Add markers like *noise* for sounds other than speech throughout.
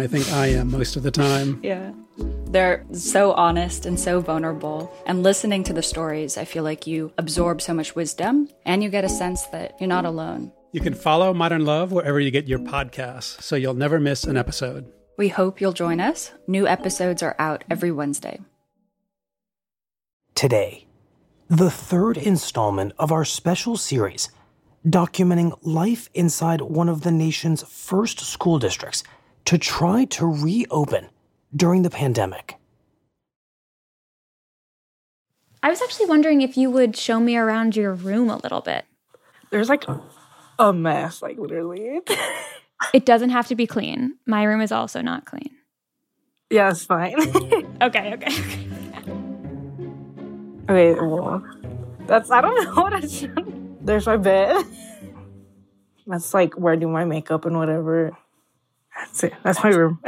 I think I am most of the time. Yeah. They're so honest and so vulnerable. And listening to the stories, I feel like you absorb so much wisdom and you get a sense that you're not alone. You can follow Modern Love wherever you get your podcasts, so you'll never miss an episode. We hope you'll join us. New episodes are out every Wednesday. Today, the third installment of our special series documenting life inside one of the nation's first school districts to try to reopen during the pandemic. I was actually wondering if you would show me around your room a little bit. There's like a mess, like literally. *laughs* it doesn't have to be clean. My room is also not clean. Yeah, it's fine. *laughs* okay, okay, okay. Okay, well, that's I don't *laughs* know what I should. There's my bed. That's like where I do my makeup and whatever. That's it. That's my room.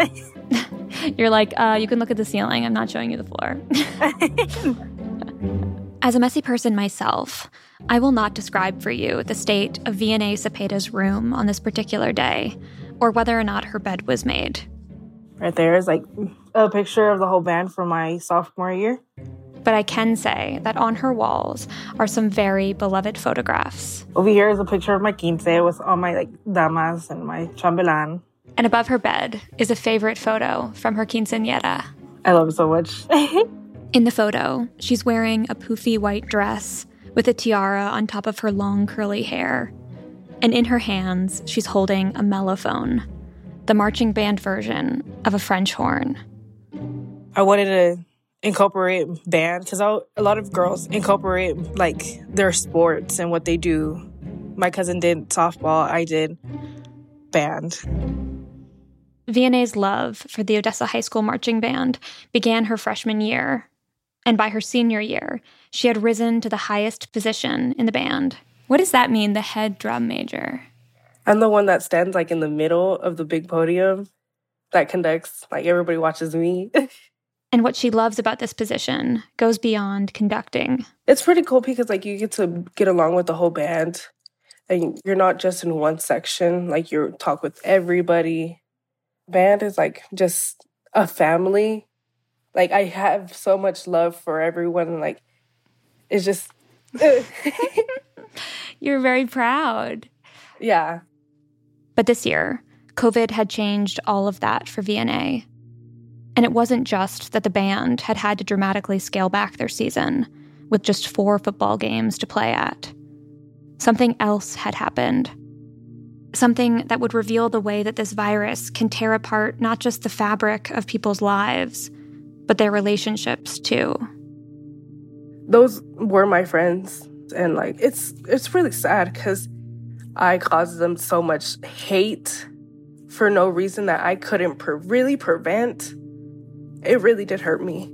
*laughs* You're like, uh, you can look at the ceiling. I'm not showing you the floor. *laughs* As a messy person myself, I will not describe for you the state of Vianney Cepeda's room on this particular day, or whether or not her bed was made. Right there is like a picture of the whole band from my sophomore year. But I can say that on her walls are some very beloved photographs. Over here is a picture of my quince with all my like damas and my chambelán. And above her bed is a favorite photo from her quinceañera. I love it so much. *laughs* In the photo, she's wearing a poofy white dress with a tiara on top of her long curly hair. And in her hands, she's holding a mellophone, the marching band version of a French horn. I wanted to incorporate band because a lot of girls incorporate like their sports and what they do. My cousin did softball, I did band. Vianney's love for the Odessa High School marching band began her freshman year, and by her senior year, she had risen to the highest position in the band. What does that mean, the head drum major? I'm the one that stands like in the middle of the big podium that conducts, like everybody watches me. *laughs* and what she loves about this position goes beyond conducting. It's pretty cool because like you get to get along with the whole band and you're not just in one section, like you talk with everybody band is like just a family. Like I have so much love for everyone. Like it's just *laughs* *laughs* You're very proud. Yeah. But this year, COVID had changed all of that for Vianney. And it wasn't just that the band had had to dramatically scale back their season with just four football games to play at. Something else had happened something that would reveal the way that this virus can tear apart not just the fabric of people's lives, but their relationships too. Those were my friends and like it's it's really sad cuz I caused them so much hate for no reason that I couldn't pre- really prevent. It really did hurt me.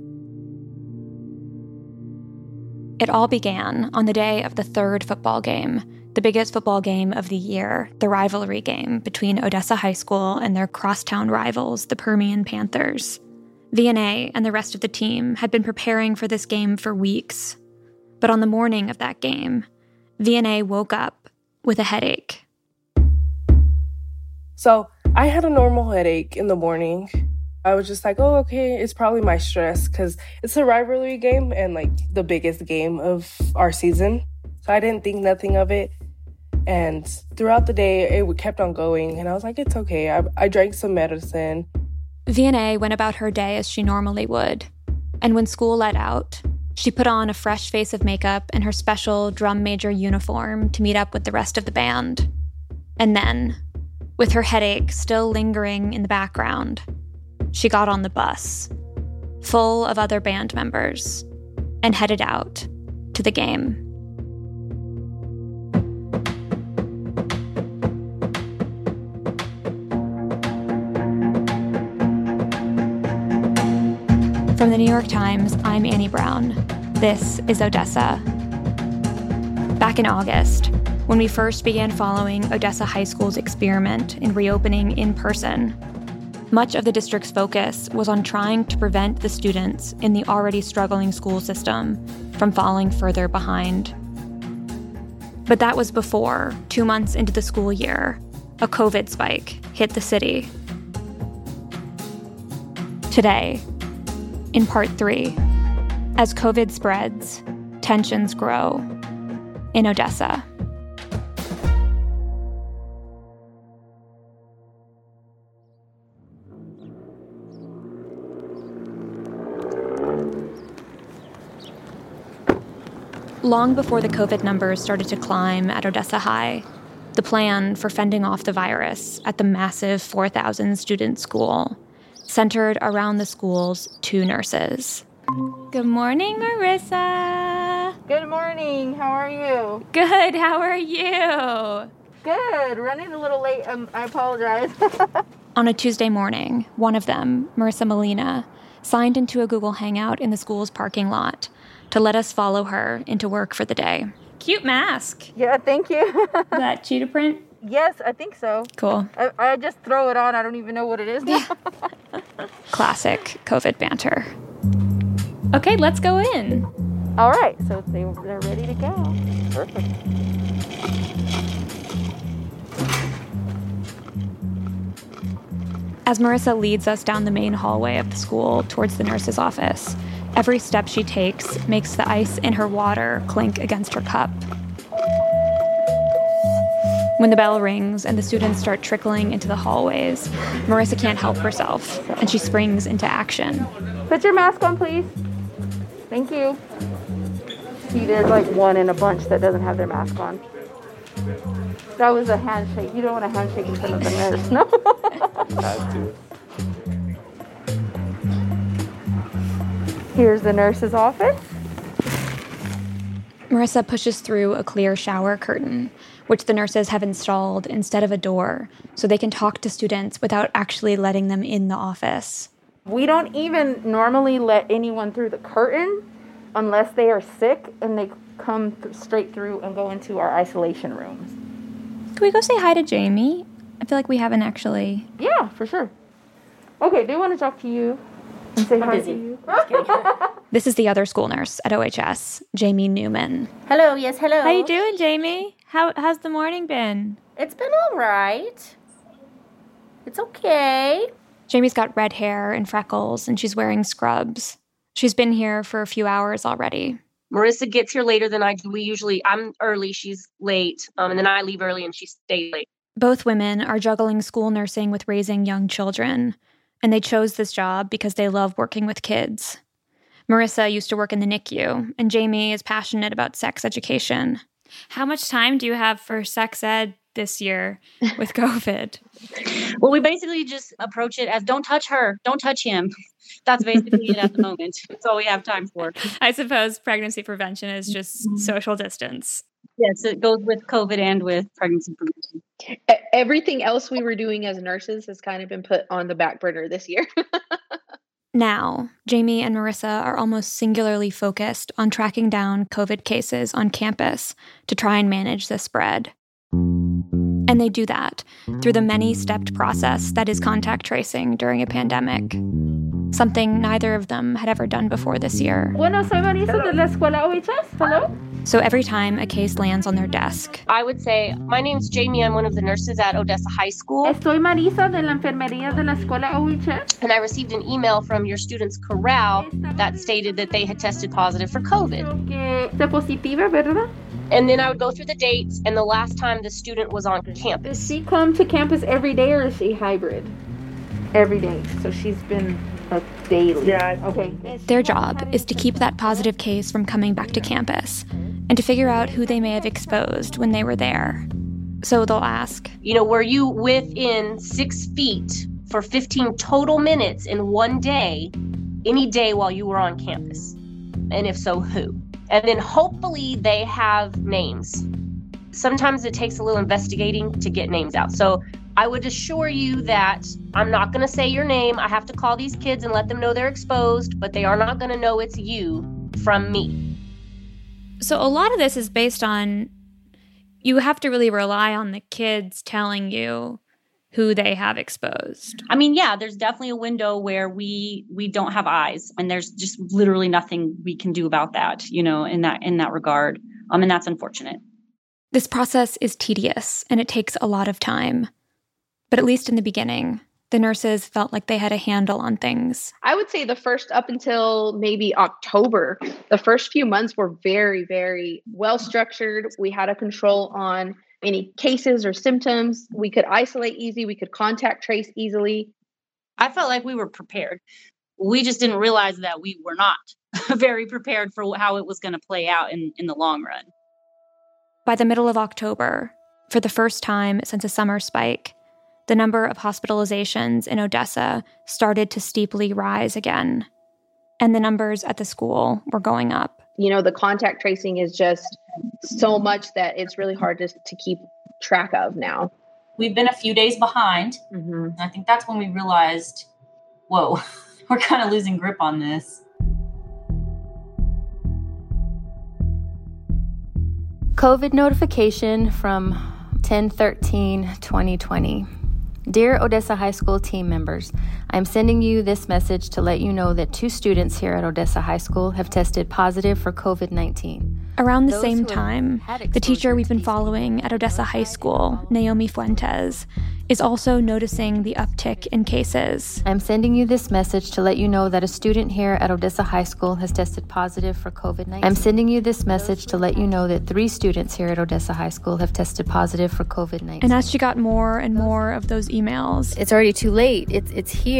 It all began on the day of the third football game the biggest football game of the year, the rivalry game between Odessa High School and their crosstown rivals, the Permian Panthers. Vianney and the rest of the team had been preparing for this game for weeks. But on the morning of that game, Vianney woke up with a headache. So I had a normal headache in the morning. I was just like, oh, okay, it's probably my stress because it's a rivalry game and like the biggest game of our season. So I didn't think nothing of it. And throughout the day, it kept on going. And I was like, it's okay. I, I drank some medicine. Vianney went about her day as she normally would. And when school let out, she put on a fresh face of makeup and her special drum major uniform to meet up with the rest of the band. And then, with her headache still lingering in the background, she got on the bus, full of other band members, and headed out to the game. From the New York Times, I'm Annie Brown. This is Odessa. Back in August, when we first began following Odessa High School's experiment in reopening in person, much of the district's focus was on trying to prevent the students in the already struggling school system from falling further behind. But that was before, two months into the school year, a COVID spike hit the city. Today, in part three, as COVID spreads, tensions grow in Odessa. Long before the COVID numbers started to climb at Odessa High, the plan for fending off the virus at the massive 4,000 student school centered around the school's two nurses. Good morning, Marissa. Good morning. How are you? Good. How are you? Good. Running a little late. Um, I apologize. *laughs* On a Tuesday morning, one of them, Marissa Molina, signed into a Google Hangout in the school's parking lot to let us follow her into work for the day. Cute mask. yeah, thank you. *laughs* that cheetah print? yes, I think so. Cool. I, I just throw it on. I don't even know what it is now. *laughs* Classic COVID banter. Okay, let's go in. All right. So they, they're ready to go. Perfect. As Marissa leads us down the main hallway of the school towards the nurse's office, every step she takes makes the ice in her water clink against her cup. When the bell rings and the students start trickling into the hallways, Marissa can't help herself, and she springs into action. Put your mask on, please. Thank you. See, there's like one in a bunch that doesn't have their mask on. That was a handshake. You don't want a handshake in front of the nurse, no? *laughs* Here's the nurse's office. Marissa pushes through a clear shower curtain, which the nurses have installed instead of a door, so they can talk to students without actually letting them in the office. We don't even normally let anyone through the curtain unless they are sick and they come th- straight through and go into our isolation rooms. Can we go say hi to Jamie? I feel like we haven't actually. Yeah, for sure. Okay, they want to talk to you and say hi to you. *laughs* This is the other school nurse at OHS, Jamie Newman. Hello, yes, hello. How you doing, Jamie? How how's the morning been? It's been all right. It's okay. Jamie's got red hair and freckles, and she's wearing scrubs. She's been here for a few hours already. Marissa gets here later than I do. We usually, I'm early, she's late, um, and then I leave early and she stays late. Both women are juggling school nursing with raising young children, and they chose this job because they love working with kids. Marissa used to work in the NICU, and Jamie is passionate about sex education. How much time do you have for sex ed this year with *laughs* COVID? Well, we basically just approach it as don't touch her, don't touch him. That's basically it at the moment. That's all we have time for. *laughs* I suppose pregnancy prevention is just mm-hmm. social distance. Yes, it goes with COVID and with pregnancy prevention. E- Everything else we were doing as nurses has kind of been put on the back burner this year. *laughs* Now, Jamie and Marissa are almost singularly focused on tracking down COVID cases on campus to try and manage the spread. And they do that through the many stepped process that is contact tracing during a pandemic, something neither of them had ever done before this year. Bueno, soy Marisa de la Escuela OHS. Hello. So every time a case lands on their desk, I would say, My name's Jamie. I'm one of the nurses at Odessa High School. Estoy Marisa de la Enfermería de la Escuela OHS. And I received an email from your students' corral that stated that they had tested positive for COVID. Que esté positiva, ¿verdad? And then I would go through the dates and the last time the student was on campus. Does she come to campus every day or is she hybrid? Every day. So she's been a daily. Yeah. Okay. their job is to keep that positive case from coming back to campus and to figure out who they may have exposed when they were there. So they'll ask, You know, were you within six feet for 15 total minutes in one day, any day while you were on campus? And if so, who? And then hopefully they have names. Sometimes it takes a little investigating to get names out. So I would assure you that I'm not going to say your name. I have to call these kids and let them know they're exposed, but they are not going to know it's you from me. So a lot of this is based on you have to really rely on the kids telling you who they have exposed. I mean, yeah, there's definitely a window where we we don't have eyes and there's just literally nothing we can do about that, you know, in that in that regard. Um and that's unfortunate. This process is tedious and it takes a lot of time. But at least in the beginning, the nurses felt like they had a handle on things. I would say the first up until maybe October, the first few months were very, very well structured. We had a control on any cases or symptoms. We could isolate easy, we could contact trace easily. I felt like we were prepared. We just didn't realize that we were not *laughs* very prepared for how it was going to play out in, in the long run. By the middle of October, for the first time since a summer spike, the number of hospitalizations in Odessa started to steeply rise again. And the numbers at the school were going up. You know, the contact tracing is just so much that it's really hard to, to keep track of now. We've been a few days behind. Mm-hmm. I think that's when we realized, whoa, *laughs* we're kind of losing grip on this. COVID notification from 10 13 2020. Dear Odessa High School team members, I am sending you this message to let you know that two students here at Odessa High School have tested positive for COVID 19. Around the Those same time, the teacher we've been following at Odessa High School, Naomi Fuentes, is also noticing the uptick in cases. I'm sending you this message to let you know that a student here at Odessa High School has tested positive for COVID 19. I'm sending you this message to let you know that three students here at Odessa High School have tested positive for COVID 19. And as she got more and more of those emails, it's already too late. It's, it's here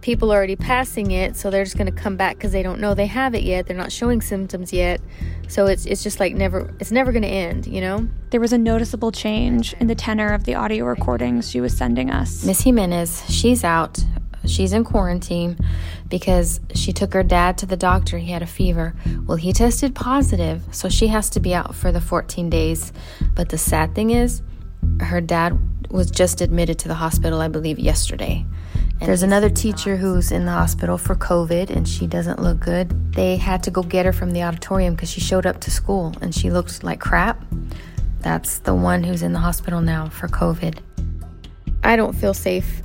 people are already passing it, so they're just going to come back because they don't know they have it yet. They're not showing symptoms yet. So it's it's just like never it's never going to end, you know? There was a noticeable change in the tenor of the audio recordings she was sending us. Miss Jimenez, she's out. She's in quarantine because she took her dad to the doctor. He had a fever. Well, he tested positive, so she has to be out for the 14 days. But the sad thing is, her dad was just admitted to the hospital, I believe, yesterday. There's another teacher who's in the hospital for COVID and she doesn't look good. They had to go get her from the auditorium because she showed up to school and she looked like crap. That's the one who's in the hospital now for COVID. I don't feel safe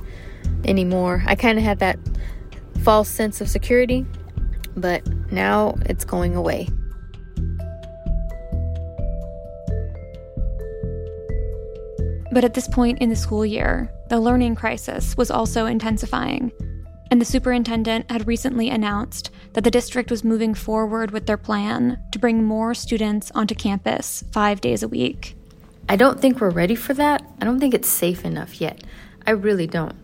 anymore. I kind of had that false sense of security, but now it's going away. But at this point in the school year, the learning crisis was also intensifying. And the superintendent had recently announced that the district was moving forward with their plan to bring more students onto campus five days a week. I don't think we're ready for that. I don't think it's safe enough yet. I really don't.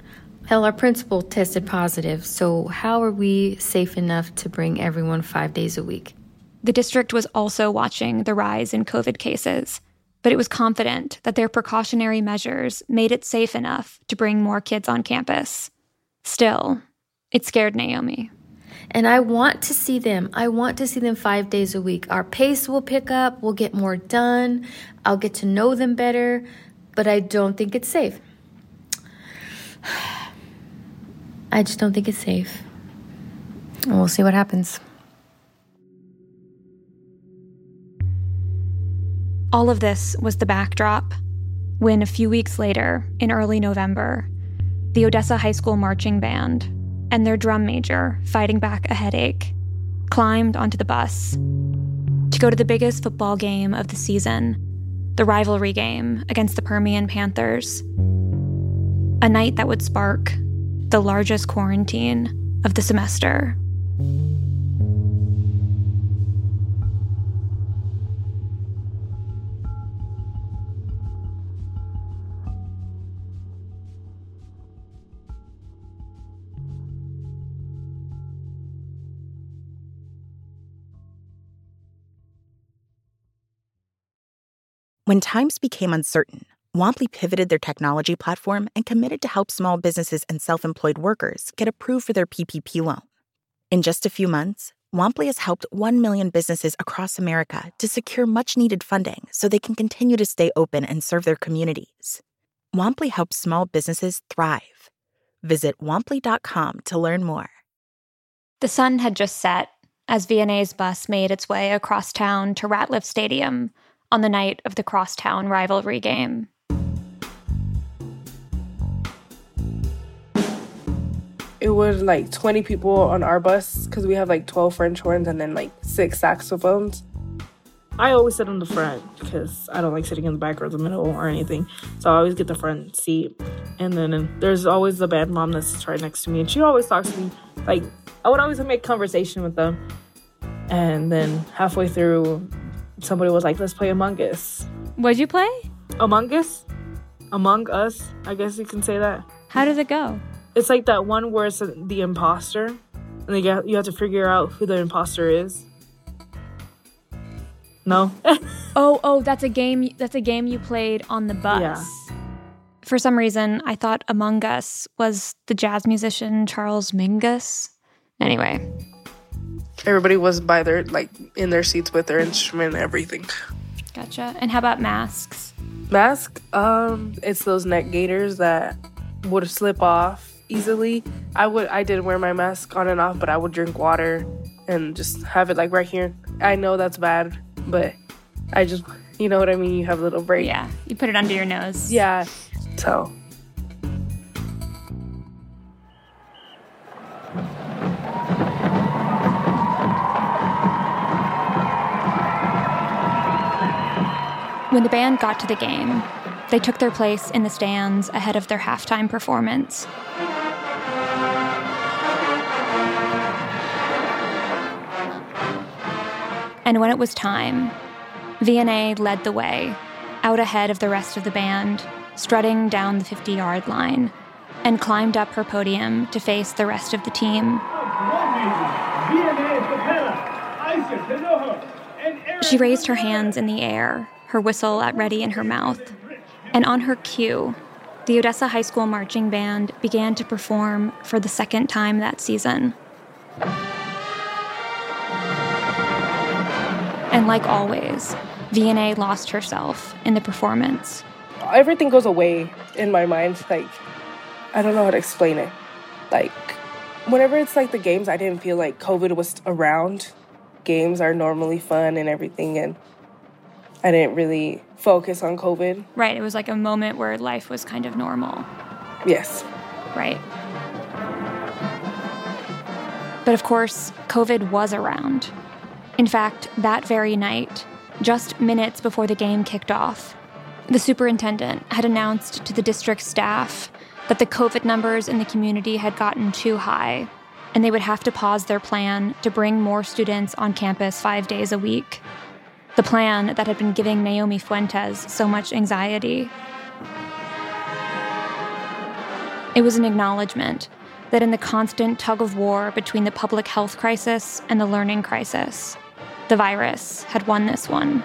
Hell, our principal tested positive, so how are we safe enough to bring everyone five days a week? The district was also watching the rise in COVID cases but it was confident that their precautionary measures made it safe enough to bring more kids on campus. Still, it scared Naomi. And I want to see them. I want to see them five days a week. Our pace will pick up, we'll get more done, I'll get to know them better, but I don't think it's safe. *sighs* I just don't think it's safe. We'll see what happens. All of this was the backdrop when, a few weeks later, in early November, the Odessa High School marching band and their drum major, fighting back a headache, climbed onto the bus to go to the biggest football game of the season, the rivalry game against the Permian Panthers. A night that would spark the largest quarantine of the semester. When times became uncertain, Womply pivoted their technology platform and committed to help small businesses and self employed workers get approved for their PPP loan. In just a few months, Womply has helped 1 million businesses across America to secure much needed funding so they can continue to stay open and serve their communities. Womply helps small businesses thrive. Visit womply.com to learn more. The sun had just set as Vianney's bus made its way across town to Ratliff Stadium on the night of the crosstown rivalry game. It was like 20 people on our bus because we have like 12 French horns and then like six saxophones. I always sit in the front because I don't like sitting in the back or the middle or anything. So I always get the front seat. And then there's always the band mom that's right next to me. And she always talks to me. Like, I would always make conversation with them. And then halfway through, somebody was like, let's play Among Us. What'd you play? Among Us? Among Us, I guess you can say that. How does it go? It's like that one where it's the imposter. And you you have to figure out who the imposter is. No. *laughs* oh, oh, that's a game. That's a game you played on the bus. Yeah. For some reason, I thought Among Us was the jazz musician Charles Mingus. Anyway, everybody was by their like in their seats with their instrument and everything. Gotcha. And how about masks? Mask, um, it's those neck gaiters that would slip off easily. I would I did wear my mask on and off, but I would drink water and just have it like right here. I know that's bad, but I just you know what I mean. You have a little break. Yeah, you put it under your nose. Yeah. So When the band got to the game, they took their place in the stands ahead of their halftime performance. And when it was time, Vianney led the way, out ahead of the rest of the band, strutting down the 50 yard line, and climbed up her podium to face the rest of the team. She raised her hands in the air, her whistle at ready in her mouth. And on her cue, the Odessa High School Marching Band began to perform for the second time that season. And like always, Vianney lost herself in the performance. Everything goes away in my mind. Like, I don't know how to explain it. Like, whenever it's like the games, I didn't feel like COVID was around. Games are normally fun and everything, and I didn't really focus on COVID. Right. It was like a moment where life was kind of normal. Yes. Right. But of course, COVID was around. In fact, that very night, just minutes before the game kicked off, the superintendent had announced to the district staff that the COVID numbers in the community had gotten too high, and they would have to pause their plan to bring more students on campus five days a week the plan that had been giving Naomi Fuentes so much anxiety. It was an acknowledgement that in the constant tug of war between the public health crisis and the learning crisis, the virus had won this one.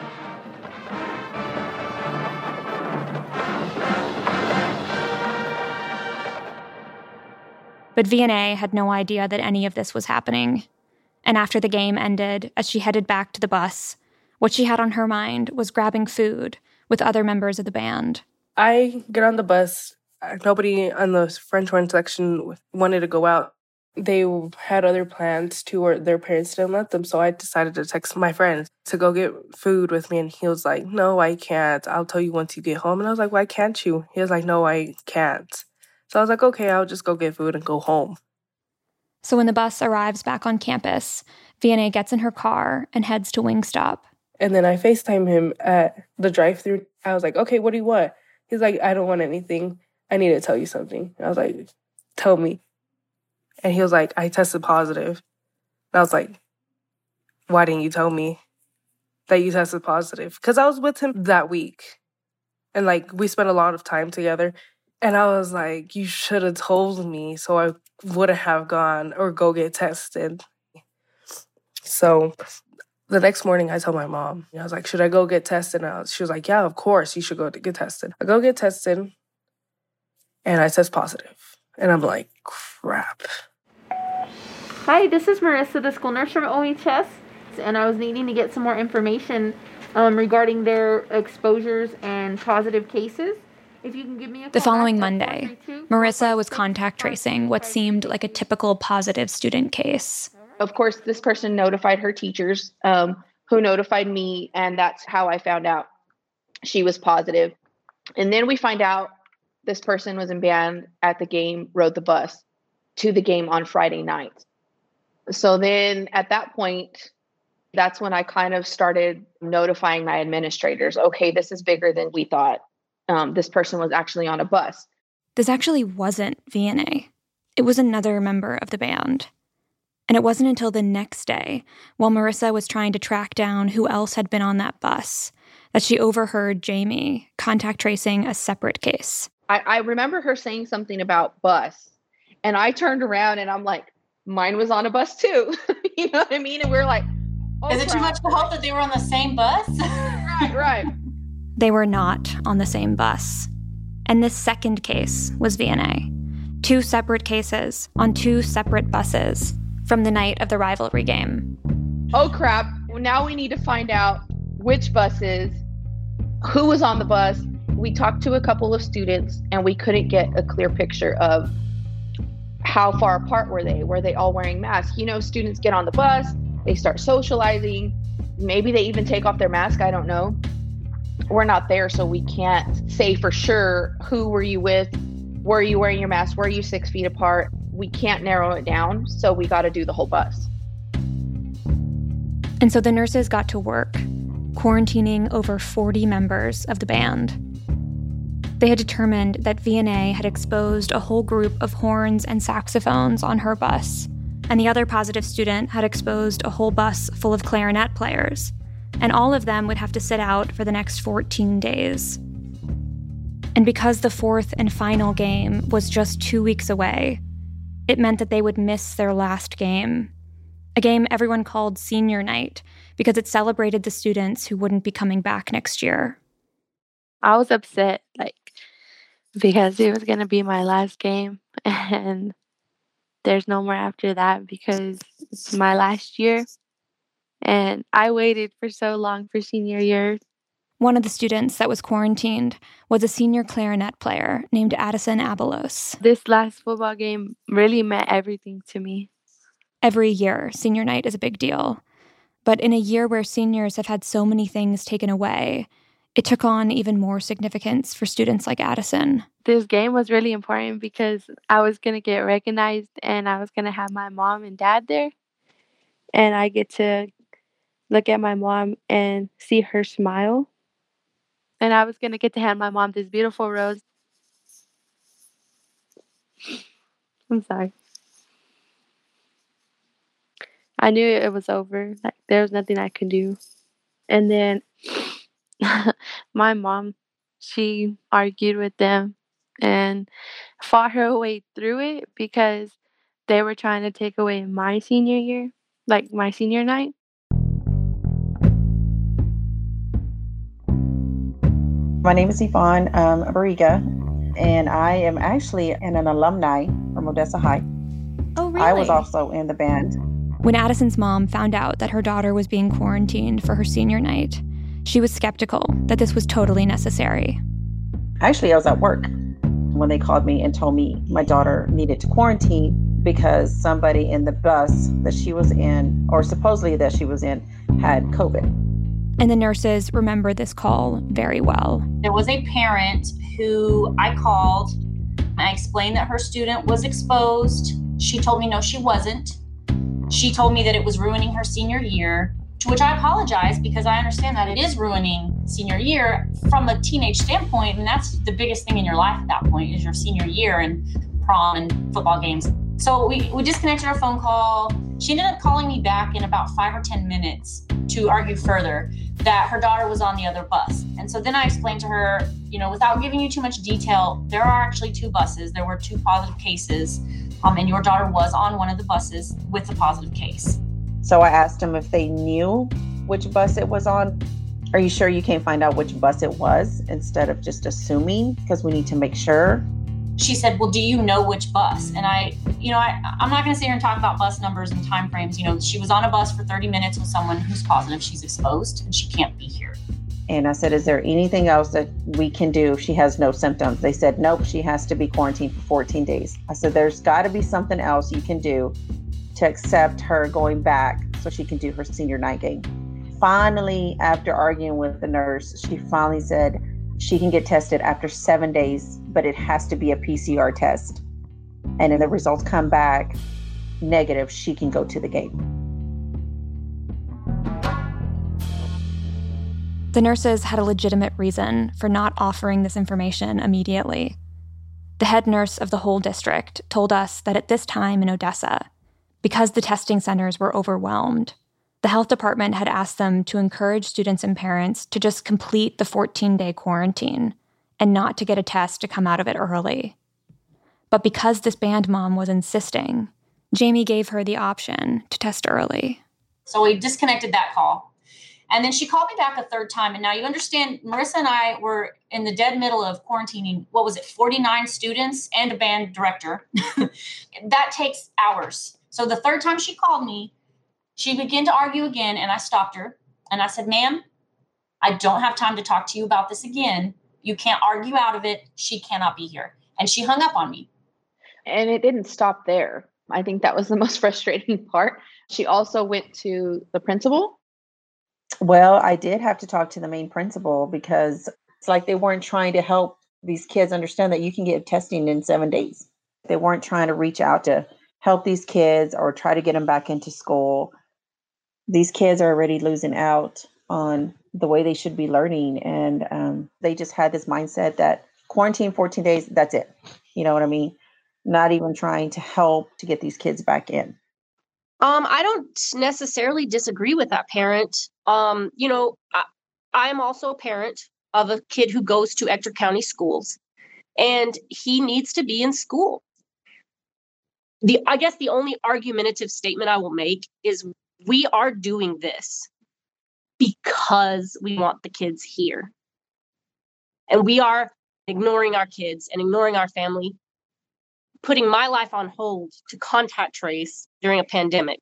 But Vianney had no idea that any of this was happening. And after the game ended, as she headed back to the bus, what she had on her mind was grabbing food with other members of the band. I get on the bus. Uh, nobody on the French horn section wanted to go out. They had other plans too, or their parents didn't let them. So I decided to text my friend to go get food with me. And he was like, No, I can't. I'll tell you once you get home. And I was like, Why can't you? He was like, No, I can't. So I was like, Okay, I'll just go get food and go home. So when the bus arrives back on campus, Vianney gets in her car and heads to Wingstop. And then I FaceTime him at the drive through. I was like, okay, what do you want? He's like, I don't want anything. I need to tell you something. I was like, tell me. And he was like, I tested positive. And I was like, why didn't you tell me that you tested positive? Because I was with him that week. And like, we spent a lot of time together. And I was like, you should have told me so I wouldn't have gone or go get tested. So the next morning, I told my mom, I was like, should I go get tested? And was, she was like, yeah, of course, you should go to get tested. I go get tested, and I test positive. And I'm like, crap. Hi, this is Marissa, the school nurse from OHS, and I was needing to get some more information um, regarding their exposures and positive cases. If you can give me a The following Monday, Marissa was contact tracing what seemed like a typical positive student case. Of course, this person notified her teachers, um, who notified me, and that's how I found out she was positive. And then we find out this person was in band at the game, rode the bus to the game on Friday night. So then at that point, that's when I kind of started notifying my administrators okay, this is bigger than we thought. Um, this person was actually on a bus. This actually wasn't Vianney, it was another member of the band. And it wasn't until the next day, while Marissa was trying to track down who else had been on that bus, that she overheard Jamie contact tracing a separate case. I, I remember her saying something about bus, and I turned around and I'm like, mine was on a bus too. *laughs* you know what I mean? And we are like, oh, Is it too much to hope that they were on the same bus? *laughs* right, right. They were not on the same bus. And this second case was Vianney. Two separate cases on two separate buses from the night of the rivalry game. Oh crap. Now we need to find out which buses, who was on the bus. We talked to a couple of students and we couldn't get a clear picture of how far apart were they? Were they all wearing masks? You know, students get on the bus, they start socializing. Maybe they even take off their mask. I don't know. We're not there, so we can't say for sure who were you with? Were you wearing your mask? Were you six feet apart? We can't narrow it down, so we got to do the whole bus. And so the nurses got to work, quarantining over 40 members of the band. They had determined that Vianney had exposed a whole group of horns and saxophones on her bus, and the other positive student had exposed a whole bus full of clarinet players, and all of them would have to sit out for the next 14 days. And because the fourth and final game was just two weeks away, it meant that they would miss their last game. A game everyone called Senior Night because it celebrated the students who wouldn't be coming back next year. I was upset, like, because it was going to be my last game. *laughs* And there's no more after that because it's my last year. And I waited for so long for senior year. One of the students that was quarantined was a senior clarinet player named Addison Abelos. This last football game really meant everything to me. Every year, senior night is a big deal. But in a year where seniors have had so many things taken away, it took on even more significance for students like Addison. This game was really important because I was going to get recognized and I was going to have my mom and dad there. And I get to look at my mom and see her smile. And I was going to get to hand my mom this beautiful rose. *sighs* I'm sorry. I knew it was over. Like there was nothing I could do. And then *laughs* my mom, she argued with them and fought her way through it because they were trying to take away my senior year, like my senior night. My name is Yvonne um, Bariga, and I am actually an, an alumni from Odessa High. Oh, really? I was also in the band. When Addison's mom found out that her daughter was being quarantined for her senior night, she was skeptical that this was totally necessary. Actually, I was at work when they called me and told me my daughter needed to quarantine because somebody in the bus that she was in, or supposedly that she was in, had COVID. And the nurses remember this call very well. There was a parent who I called. I explained that her student was exposed. She told me no, she wasn't. She told me that it was ruining her senior year to which I apologize because I understand that it is ruining senior year from a teenage standpoint. And that's the biggest thing in your life at that point is your senior year and prom and football games. So we, we disconnected our phone call. She ended up calling me back in about five or 10 minutes to argue further that her daughter was on the other bus. And so then I explained to her, you know, without giving you too much detail, there are actually two buses. There were two positive cases, um, and your daughter was on one of the buses with a positive case. So I asked them if they knew which bus it was on. Are you sure you can't find out which bus it was instead of just assuming? Because we need to make sure. She said, Well, do you know which bus? And I, you know, I, I'm not going to sit here and talk about bus numbers and time frames. You know, she was on a bus for 30 minutes with someone who's positive. She's exposed and she can't be here. And I said, Is there anything else that we can do if she has no symptoms? They said, Nope, she has to be quarantined for 14 days. I said, There's got to be something else you can do to accept her going back so she can do her senior night game. Finally, after arguing with the nurse, she finally said she can get tested after seven days, but it has to be a PCR test. And if the results come back negative, she can go to the game. The nurses had a legitimate reason for not offering this information immediately. The head nurse of the whole district told us that at this time in Odessa, because the testing centers were overwhelmed, the health department had asked them to encourage students and parents to just complete the 14 day quarantine and not to get a test to come out of it early. But because this band mom was insisting, Jamie gave her the option to test early. So we disconnected that call. And then she called me back a third time. And now you understand, Marissa and I were in the dead middle of quarantining, what was it, 49 students and a band director. *laughs* that takes hours. So the third time she called me, she began to argue again, and I stopped her. And I said, Ma'am, I don't have time to talk to you about this again. You can't argue out of it. She cannot be here. And she hung up on me. And it didn't stop there. I think that was the *laughs* most frustrating part. She also went to the principal well, I did have to talk to the main principal because it's like they weren't trying to help these kids understand that you can get testing in seven days. They weren't trying to reach out to help these kids or try to get them back into school. These kids are already losing out on the way they should be learning. And um, they just had this mindset that quarantine 14 days, that's it. You know what I mean? Not even trying to help to get these kids back in. Um, I don't necessarily disagree with that parent. Um, you know, I, I'm also a parent of a kid who goes to Ector County schools, and he needs to be in school. The I guess the only argumentative statement I will make is we are doing this because we want the kids here. And we are ignoring our kids and ignoring our family putting my life on hold to contact trace during a pandemic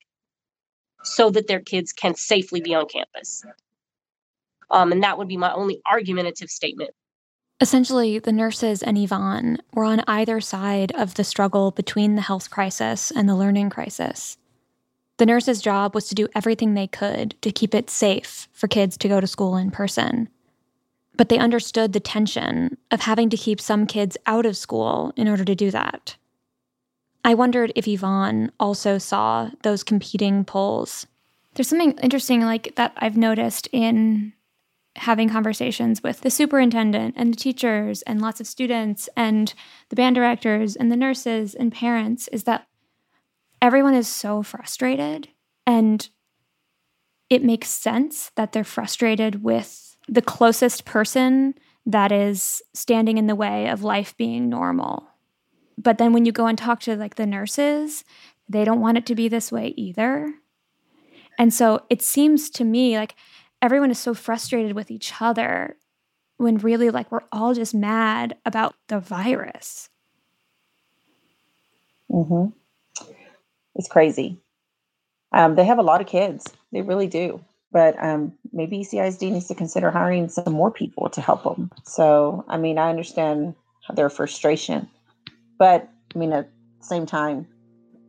so that their kids can safely be on campus. Um, and that would be my only argumentative statement. Essentially, the nurses and Yvonne were on either side of the struggle between the health crisis and the learning crisis. The nurses' job was to do everything they could to keep it safe for kids to go to school in person. But they understood the tension of having to keep some kids out of school in order to do that. I wondered if Yvonne also saw those competing pulls. There's something interesting like that I've noticed in having conversations with the superintendent and the teachers and lots of students and the band directors and the nurses and parents is that everyone is so frustrated and it makes sense that they're frustrated with the closest person that is standing in the way of life being normal but then when you go and talk to like the nurses, they don't want it to be this way either. And so it seems to me like everyone is so frustrated with each other when really like we're all just mad about the virus. Mhm. It's crazy. Um, they have a lot of kids. They really do. But um, maybe ECISD needs to consider hiring some more people to help them. So, I mean, I understand their frustration but I mean, at the same time,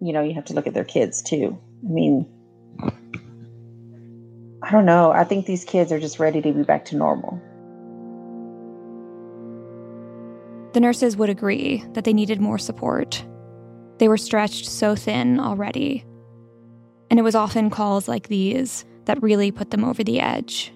you know, you have to look at their kids too. I mean, I don't know. I think these kids are just ready to be back to normal. The nurses would agree that they needed more support. They were stretched so thin already. And it was often calls like these that really put them over the edge.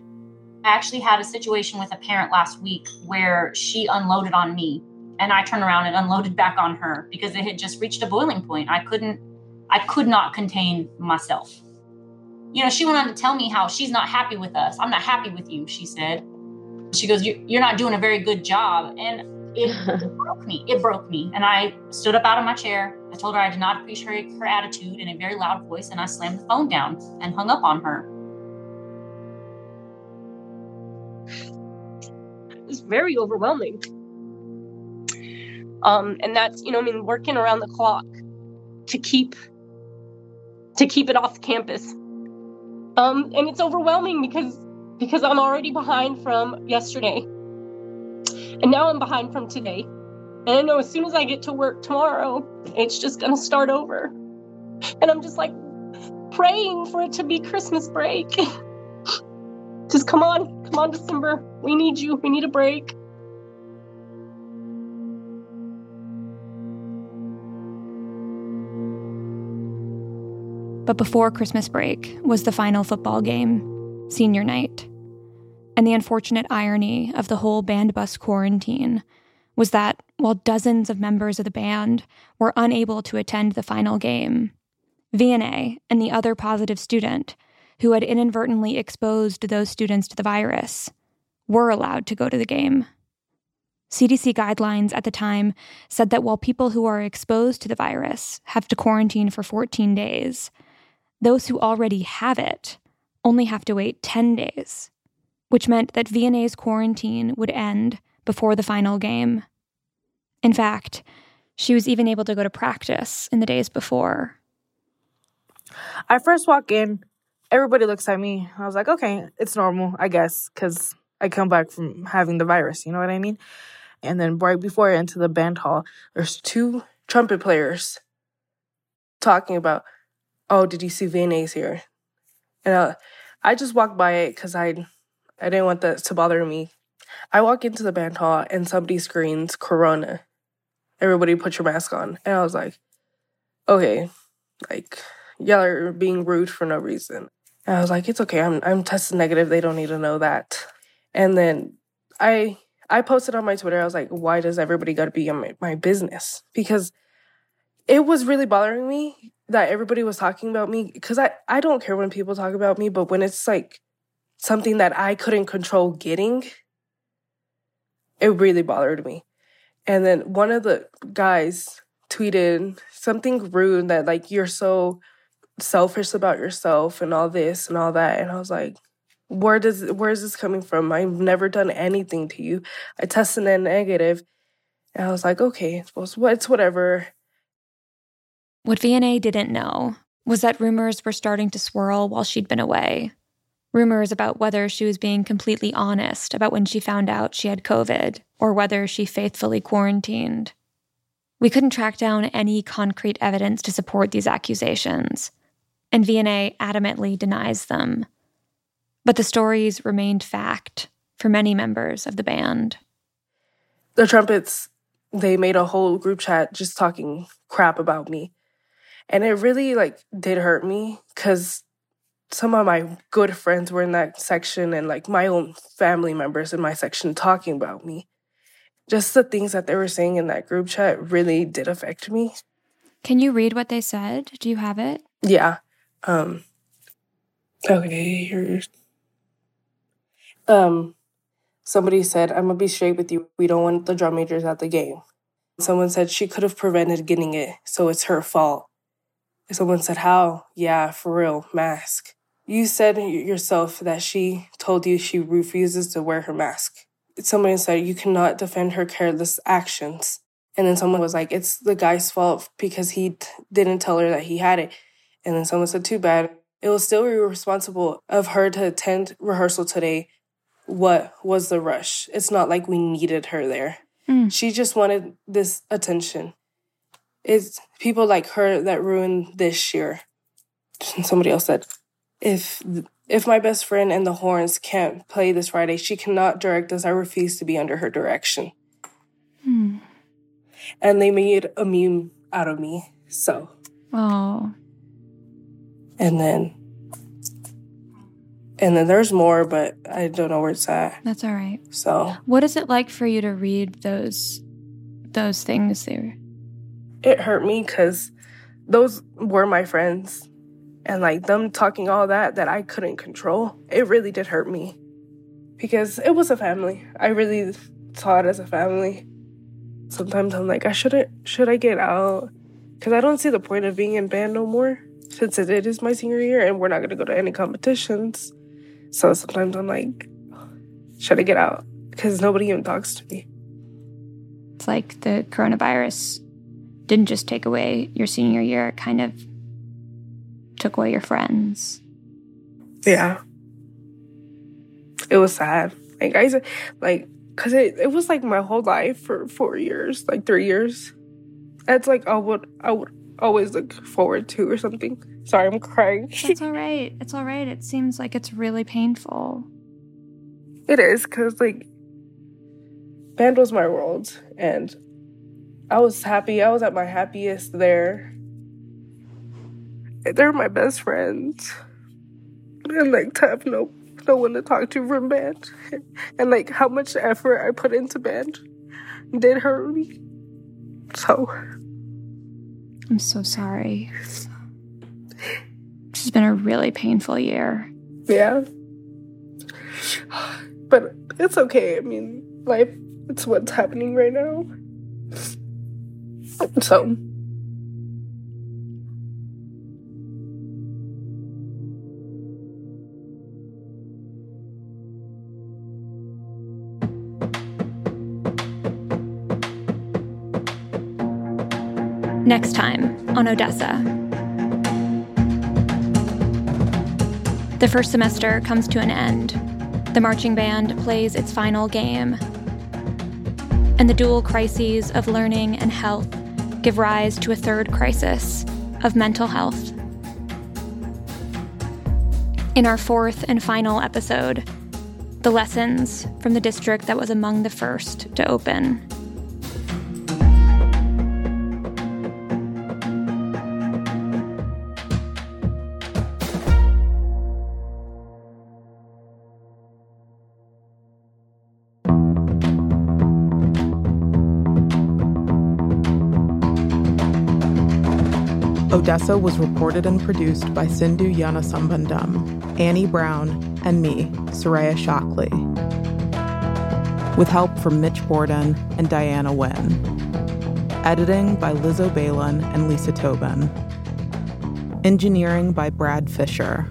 I actually had a situation with a parent last week where she unloaded on me and I turned around and unloaded back on her because it had just reached a boiling point. I couldn't, I could not contain myself. You know, she went on to tell me how she's not happy with us. I'm not happy with you, she said. She goes, You're not doing a very good job. And it, it *laughs* broke me. It broke me. And I stood up out of my chair. I told her I did not appreciate her attitude in a very loud voice. And I slammed the phone down and hung up on her. It was very overwhelming Um, and that's, you know, I mean, working around the clock to keep to keep it off campus. Um, and it's overwhelming because because I'm already behind from yesterday. And now I'm behind from today. And I know as soon as I get to work tomorrow, it's just gonna start over. And I'm just like praying for it to be Christmas break. *laughs* just come on, come on, December. We need you. We need a break. But before Christmas break was the final football game, senior night. And the unfortunate irony of the whole band bus quarantine was that while dozens of members of the band were unable to attend the final game, Vianney and the other positive student who had inadvertently exposed those students to the virus were allowed to go to the game. CDC guidelines at the time said that while people who are exposed to the virus have to quarantine for 14 days, those who already have it only have to wait 10 days, which meant that Vianney's quarantine would end before the final game. In fact, she was even able to go to practice in the days before. I first walk in, everybody looks at me. I was like, okay, it's normal, I guess, because I come back from having the virus, you know what I mean? And then right before I enter the band hall, there's two trumpet players talking about oh, did you see Vianney's here? And uh, I just walked by it because I, I didn't want that to bother me. I walk into the band hall and somebody screams Corona. Everybody put your mask on. And I was like, okay, like y'all are being rude for no reason. And I was like, it's okay. I'm I'm tested negative. They don't need to know that. And then I I posted on my Twitter. I was like, why does everybody got to be in my, my business? Because it was really bothering me that everybody was talking about me because I, I don't care when people talk about me, but when it's like something that I couldn't control getting, it really bothered me. And then one of the guys tweeted something rude that like you're so selfish about yourself and all this and all that. And I was like, where does where is this coming from? I've never done anything to you. I tested negative. And I was like, okay, well, it's whatever. What Vianney didn't know was that rumors were starting to swirl while she'd been away. Rumors about whether she was being completely honest about when she found out she had COVID or whether she faithfully quarantined. We couldn't track down any concrete evidence to support these accusations, and Vianney adamantly denies them. But the stories remained fact for many members of the band. The trumpets, they made a whole group chat just talking crap about me. And it really like did hurt me because some of my good friends were in that section and like my own family members in my section talking about me. Just the things that they were saying in that group chat really did affect me. Can you read what they said? Do you have it? Yeah. Um okay, here's um somebody said, I'm gonna be straight with you. We don't want the drum majors at the game. Someone said she could have prevented getting it, so it's her fault. Someone said, How? Yeah, for real, mask. You said yourself that she told you she refuses to wear her mask. Someone said, You cannot defend her careless actions. And then someone was like, It's the guy's fault because he t- didn't tell her that he had it. And then someone said, Too bad. It was still irresponsible of her to attend rehearsal today. What was the rush? It's not like we needed her there. Mm. She just wanted this attention. It's people like her that ruined this year. *laughs* Somebody else said, if if my best friend and the horns can't play this Friday, she cannot direct us. I refuse to be under her direction. Hmm. And they made a meme out of me. So. Oh. And then. And then there's more, but I don't know where it's at. That's all right. So. What is it like for you to read those those things there? it hurt me because those were my friends. And like them talking all that that I couldn't control, it really did hurt me because it was a family. I really saw it as a family. Sometimes I'm like, I shouldn't, should I get out? Because I don't see the point of being in band no more since it is my senior year and we're not going to go to any competitions. So sometimes I'm like, should I get out? Because nobody even talks to me. It's like the coronavirus didn't just take away your senior year, it kind of took away your friends. Yeah. It was sad. Like I said, like, cause it, it was like my whole life for four years, like three years. It's like I would I would always look forward to or something. Sorry, I'm crying. That's all right. It's all right. It seems like it's really painful. It is because like band was my world, and I was happy. I was at my happiest there. They're my best friends, and like to have no no one to talk to from band, and like how much effort I put into band did hurt me. So I'm so sorry. This has been a really painful year. Yeah. But it's okay. I mean, life, it's what's happening right now. So. Next time on Odessa. The first semester comes to an end. The marching band plays its final game. And the dual crises of learning and health give rise to a third crisis of mental health. In our fourth and final episode, the lessons from the district that was among the first to open. Odessa was reported and produced by Sindhu Gnanasambandan, Annie Brown, and me, Soraya Shockley. With help from Mitch Borden and Diana Nguyen. Editing by Liz O. Baylen and Lisa Tobin. Engineering by Brad Fisher.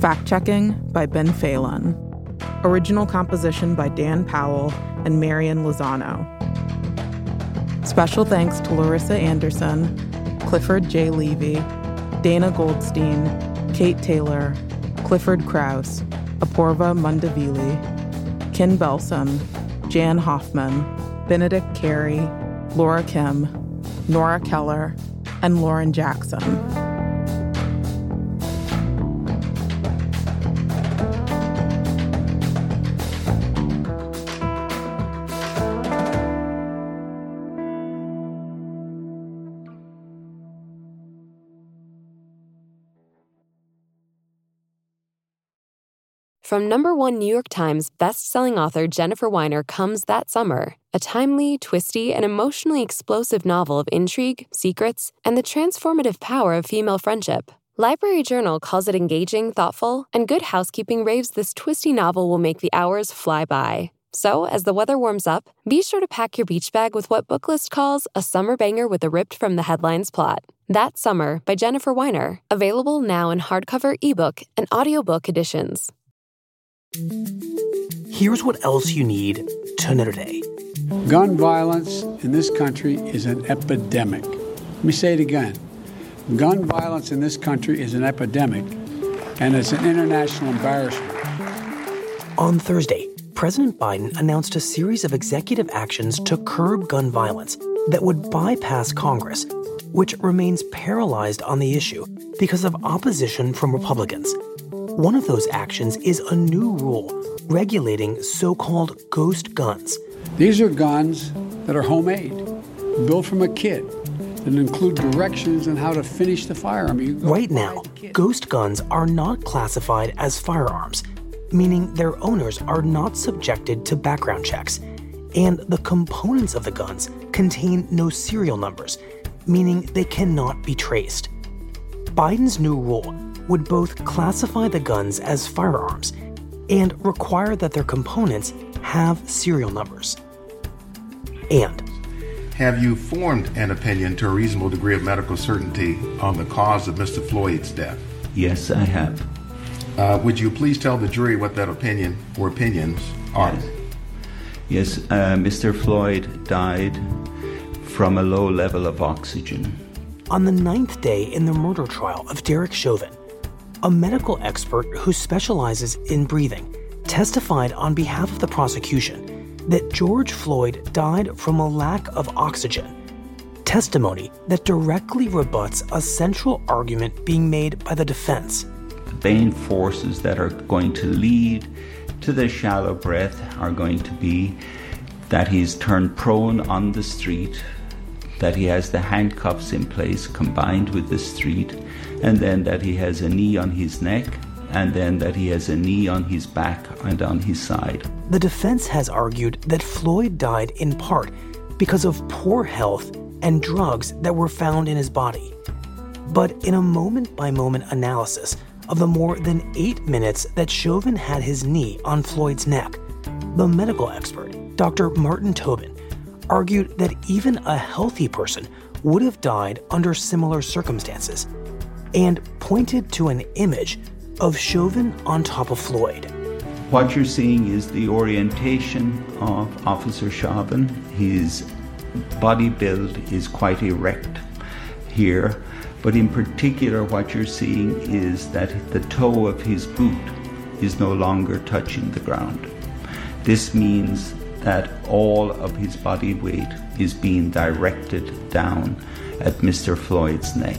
Fact checking by Ben Phelan. Original composition by Dan Powell and Marion Lozano. Special thanks to Larissa Anderson, Clifford J. Levy, Dana Goldstein, Kate Taylor, Clifford Krauss, Apoorva Mandavilli, Ken Belson, Jan Hoffman, Benedict Carey, Laura Kim, Nora Keller, and Lauren Jackson. From number one New York Times bestselling author Jennifer Weiner comes That Summer, a timely, twisty, and emotionally explosive novel of intrigue, secrets, and the transformative power of female friendship. Library Journal calls it engaging, thoughtful, and Good Housekeeping raves this twisty novel will make the hours fly by. So, as the weather warms up, be sure to pack your beach bag with what Booklist calls a summer banger with a ripped from the headlines plot. That Summer by Jennifer Weiner, available now in hardcover, ebook, and audiobook editions. Here's what else you need to know today. Gun violence in this country is an epidemic. Let me say it again. Gun violence in this country is an epidemic, and it's an international embarrassment. On Thursday, President Biden announced a series of executive actions to curb gun violence that would bypass Congress, which remains paralyzed on the issue because of opposition from Republicans. One of those actions is a new rule regulating so called ghost guns. These are guns that are homemade, built from a kit, that include directions on how to finish the firearm. Right now, ghost guns are not classified as firearms, meaning their owners are not subjected to background checks. And the components of the guns contain no serial numbers, meaning they cannot be traced. Biden's new rule would both classify the guns as firearms and require that their components have serial numbers. And have you formed an opinion to a reasonable degree of medical certainty on the cause of Mr. Floyd's death? Yes, I have. Uh, would you please tell the jury what that opinion or opinions are? Yes. Yes, uh, Mr. Floyd died from a low level of oxygen. On the ninth day in the murder trial of Derek Chauvin, a medical expert who specializes in breathing testified on behalf of the prosecution that George Floyd died from a lack of oxygen. Testimony that directly rebuts a central argument being made by the defense. The main forces that are going to lead to the shallow breath are going to be that he's turned prone on the street, that he has the handcuffs in place combined with the street, and then that he has a knee on his neck, and then that he has a knee on his back and on his side. The defense has argued that Floyd died in part because of poor health and drugs that were found in his body. But in a moment by moment analysis, of the more than eight minutes that Chauvin had his knee on Floyd's neck, the medical expert, Dr. Martin Tobin, argued that even a healthy person would have died under similar circumstances and pointed to an image of Chauvin on top of Floyd. What you're seeing is the orientation of Officer Chauvin. His body build is quite erect here but in particular, what you're seeing is that the toe of his boot is no longer touching the ground. This means that all of his body weight is being directed down at Mr. Floyd's neck.